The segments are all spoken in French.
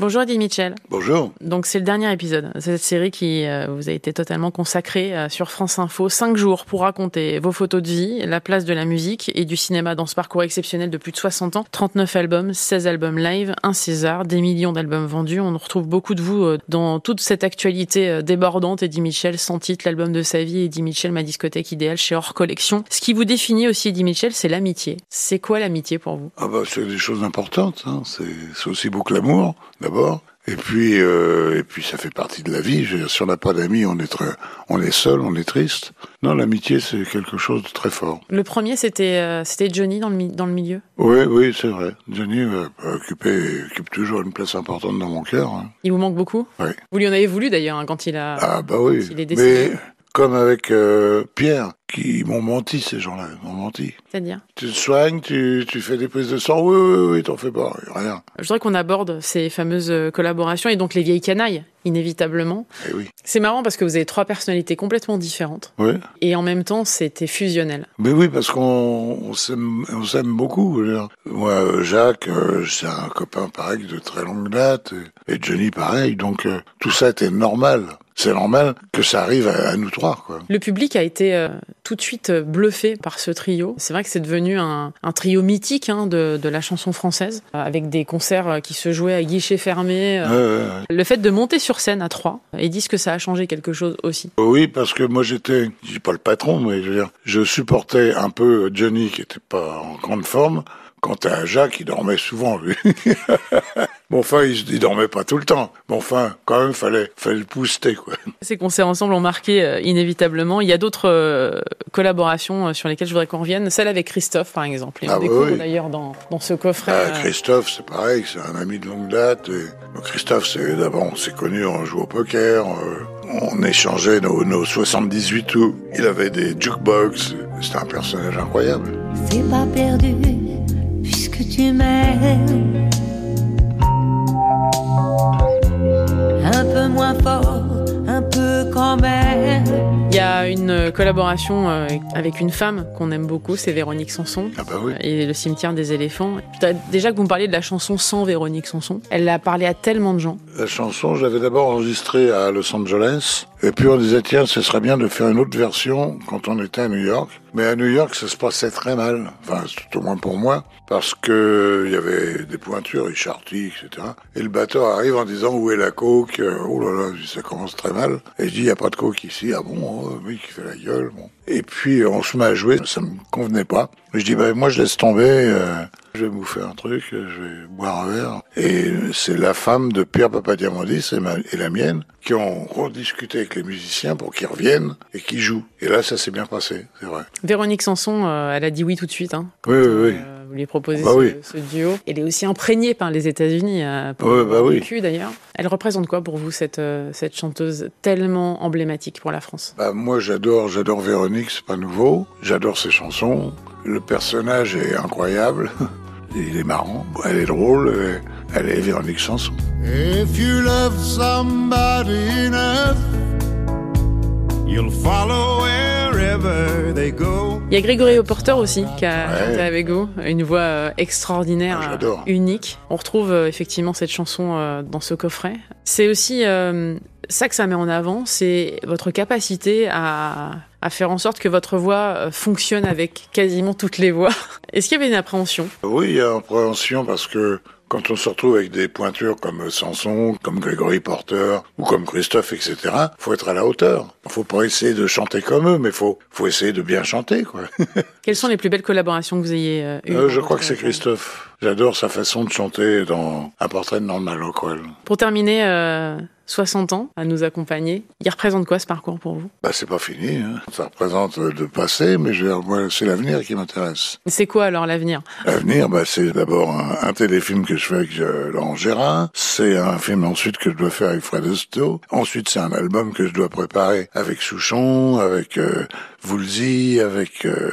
Bonjour Eddie Mitchell. Bonjour. Donc c'est le dernier épisode de cette série qui euh, vous a été totalement consacrée euh, sur France Info. Cinq jours pour raconter vos photos de vie, la place de la musique et du cinéma dans ce parcours exceptionnel de plus de 60 ans. 39 albums, 16 albums live, un César, des millions d'albums vendus. On retrouve beaucoup de vous euh, dans toute cette actualité débordante. Eddie Mitchell, sans titre, l'album de sa vie. Eddie Mitchell, ma discothèque idéale chez Hors Collection. Ce qui vous définit aussi, Eddie Mitchell, c'est l'amitié. C'est quoi l'amitié pour vous? Ah bah c'est des choses importantes. Hein. C'est aussi beau que l'amour d'abord. Et puis, euh, et puis ça fait partie de la vie. Je veux dire, si on n'a pas d'amis, on est très, on est seul, on est triste. Non, l'amitié, c'est quelque chose de très fort. Le premier, c'était euh, c'était Johnny dans le, dans le milieu? Oui, oui, c'est vrai. Johnny euh, occupé, occupe toujours une place importante dans mon cœur. Hein. Il vous manque beaucoup? Oui. Vous lui en avez voulu d'ailleurs hein, quand il a. Ah bah oui. Il est décédé. Mais comme avec euh, Pierre, qui m'ont menti, ces gens-là, m'ont menti. C'est-à-dire Tu te soignes, tu, tu fais des prises de sang, oui, oui, oui, t'en fais pas, rien. Je voudrais qu'on aborde ces fameuses collaborations et donc les vieilles canailles, inévitablement. Eh oui. C'est marrant parce que vous avez trois personnalités complètement différentes Oui. et en même temps c'était fusionnel. Mais oui, parce qu'on on s'aime on s'aime beaucoup. Moi, euh, Jacques, euh, c'est un copain pareil de très longue date, et Johnny pareil, donc euh, tout ça était normal. C'est normal que ça arrive à, nous trois, quoi. Le public a été euh, tout de suite bluffé par ce trio. C'est vrai que c'est devenu un, un trio mythique hein, de, de la chanson française, avec des concerts qui se jouaient à guichet fermé. euh. Ouais, ouais, ouais. Le fait de monter sur scène à trois, et disent que ça a changé quelque chose aussi. Oui, parce que moi j'étais, je dis pas le patron, mais je veux dire, je supportais un peu Johnny qui était pas en grande forme. Quant à Jacques, il dormait souvent, lui. bon, enfin, il, il dormait pas tout le temps. Bon, enfin, quand même, fallait, fallait le booster, quoi. Ces concerts ensemble ont marqué euh, inévitablement. Il y a d'autres euh, collaborations euh, sur lesquelles je voudrais qu'on revienne. Celle avec Christophe, par exemple. Et on Ah bah découvre oui. d'ailleurs dans, dans ce coffret. Ah, euh, Christophe, c'est pareil, c'est un ami de longue date. Et... bon, Christophe, c'est d'abord, on s'est connus, on jouait au poker, euh, on échangeait nos, nos 78 tout. Il avait des jukebox, c'était un personnage incroyable. C'est pas perdu puisque tu m'aimes. Moins fort, un peu quand même. Il y a une collaboration euh, avec une femme qu'on aime beaucoup, c'est Véronique Sanson. Ah bah oui. Et le cimetière des éléphants. Déjà que vous me parliez de la chanson sans Véronique Sanson, elle a parlé à tellement de gens. La chanson, je l'avais d'abord enregistrée à Los Angeles. Et puis on disait, tiens, ce serait bien de faire une autre version quand on était à New York. Mais à New York, ça se passait très mal. Enfin, tout au moins pour moi. Parce que il y avait des pointures, Richard T, etc. Et le batteur arrive en disant, où est la coke? Oh là là, ça commence très mal. Et je dis, il n'y a pas de coke ici. Ah bon? Oh, oui, qui fait la gueule. Bon. Et puis on se met à jouer. Ça me convenait pas. Et je dis, bah, moi, je laisse tomber. euh, je vais bouffer un truc, je vais boire un verre. Et c'est la femme de Pierre Papadiamondis et, ma- et la mienne qui ont rediscuté avec les musiciens pour qu'ils reviennent et qu'ils jouent. Et là, ça s'est bien passé, c'est vrai. Véronique Sanson, euh, elle a dit oui tout de suite. Hein, Oui, oui, oui. Euh, vous lui proposez Bah ce, oui. ce duo. Elle est aussi imprégnée par les États-Unis. Euh, pour Ouais, bah oui. d'ailleurs. Elle représente quoi pour vous cette euh, cette chanteuse tellement emblématique pour la France? Bah, moi, j'adore, j'adore Véronique, c'est pas nouveau. J'adore ses chansons. Le personnage est incroyable. Il est marrant. Elle est drôle. Elle elle est Véronique Sanson. If you love somebody enough, you'll follow wherever they go. Il y a Grégory Porter aussi qui a Ouais. chanté avec vous, une voix euh, extraordinaire, Ah, euh, unique. On retrouve euh, effectivement cette chanson euh, dans ce coffret. C'est aussi euh, ça que ça met en avant, c'est votre capacité à, à faire en sorte que votre voix euh, fonctionne avec quasiment toutes les voix. Est-ce qu'il y avait une appréhension? Oui, il y a appréhension parce que quand on se retrouve avec des pointures comme Samson, comme Grégory Porter ou comme Christophe, etc., faut être à la hauteur. Faut pas essayer de chanter comme eux, mais faut faut essayer de bien chanter, quoi. Quelles sont les plus belles collaborations que vous ayez euh, eues Euh, je crois que c'est Christophe. J'adore sa façon de chanter dans Un portrait de Norman Rockwell. Pour terminer, euh, 60 ans à nous accompagner. Il représente quoi ce parcours pour vous? Bah, c'est pas fini, hein. Ça représente le passé, mais c'est l'avenir qui m'intéresse. C'est quoi alors l'avenir? L'avenir, bah, c'est d'abord un, un téléfilm que je fais avec euh, Laurent Gérard. C'est un film ensuite que je dois faire avec Fred Astaire. Ensuite, c'est un album que je dois préparer avec Souchon, avec euh, Woolsey, avec euh,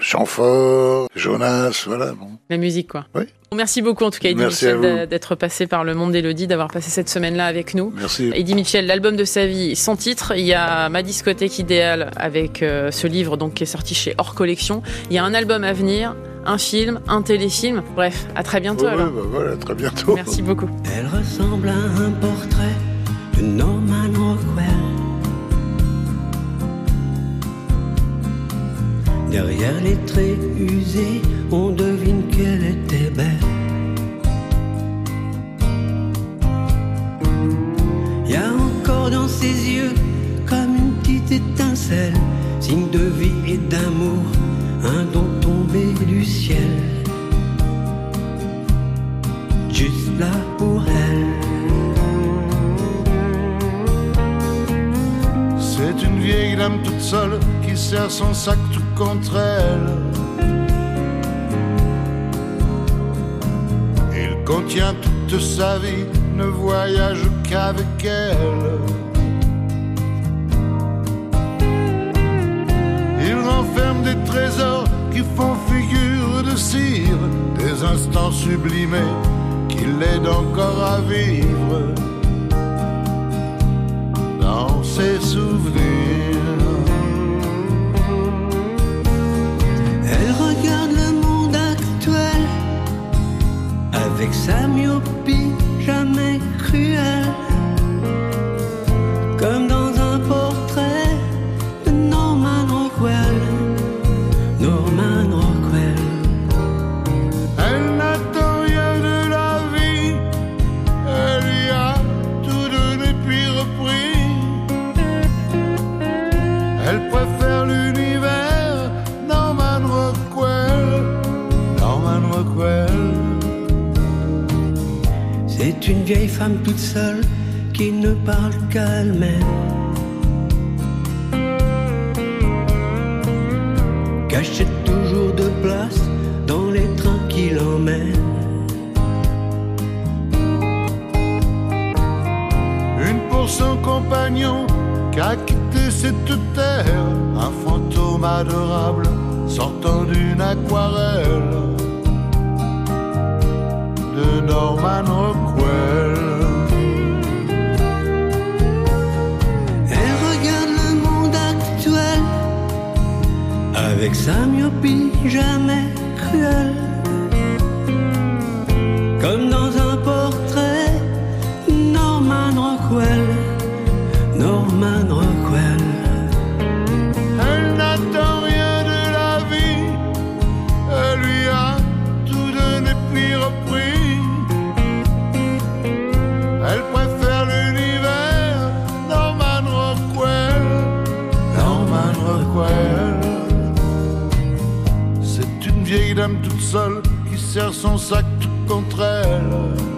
Chamfort, Jonas, voilà. Bon. La musique, quoi. Oui. Merci beaucoup, en tout cas, Eddie Merci à Mitchell, d'être passé par le monde d'Elodie, d'avoir passé cette semaine-là avec nous. Merci. Eddie Mitchell, l'album de sa vie, sans titre. Il y a Ma discothèque idéale avec euh, ce livre donc qui est sorti chez Hors Collection. Il y a un album à venir, un film, un téléfilm. Bref, à très bientôt. Ouais, ouais, alors. bah voilà, très bientôt. Merci beaucoup. Elle ressemble à un portrait de Norman Rockwell. Derrière les traits usés, on devine qu'elle était belle. Y a encore dans ses yeux comme une petite étincelle, signe de vie et d'amour, un don tombé du ciel. Juste là pour elle. C'est une vieille dame toute seule qui serre son sac tout contre elle. Il contient toute sa vie, ne voyage qu'avec elle. Il renferme des trésors qui font figure de cire, des instants sublimés qui l'aident encore à vivre Elle préfère l'univers, Norman Rockwell, Norman Rockwell. C'est une vieille femme toute seule qui ne parle qu'à elle-même. Cachette toujours de place dans les trains qui l'emmènent. Une pour son compagnon quitté un fantôme adorable sortant d'une aquarelle de Norman Rockwell. Elle regarde le monde actuel avec sa myopie jamais cruelle. Comme dans un portrait, Norman Rockwell, Norman Rockwell. Toute seule qui serre son sac tout contre elle.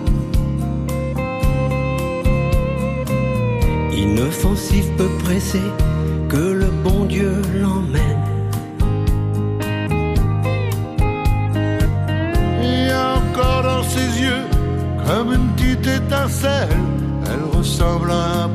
Inoffensif, peu pressé, que le bon Dieu l'emmène. Il y a encore dans ses yeux comme une petite étincelle. Elle ressemble à un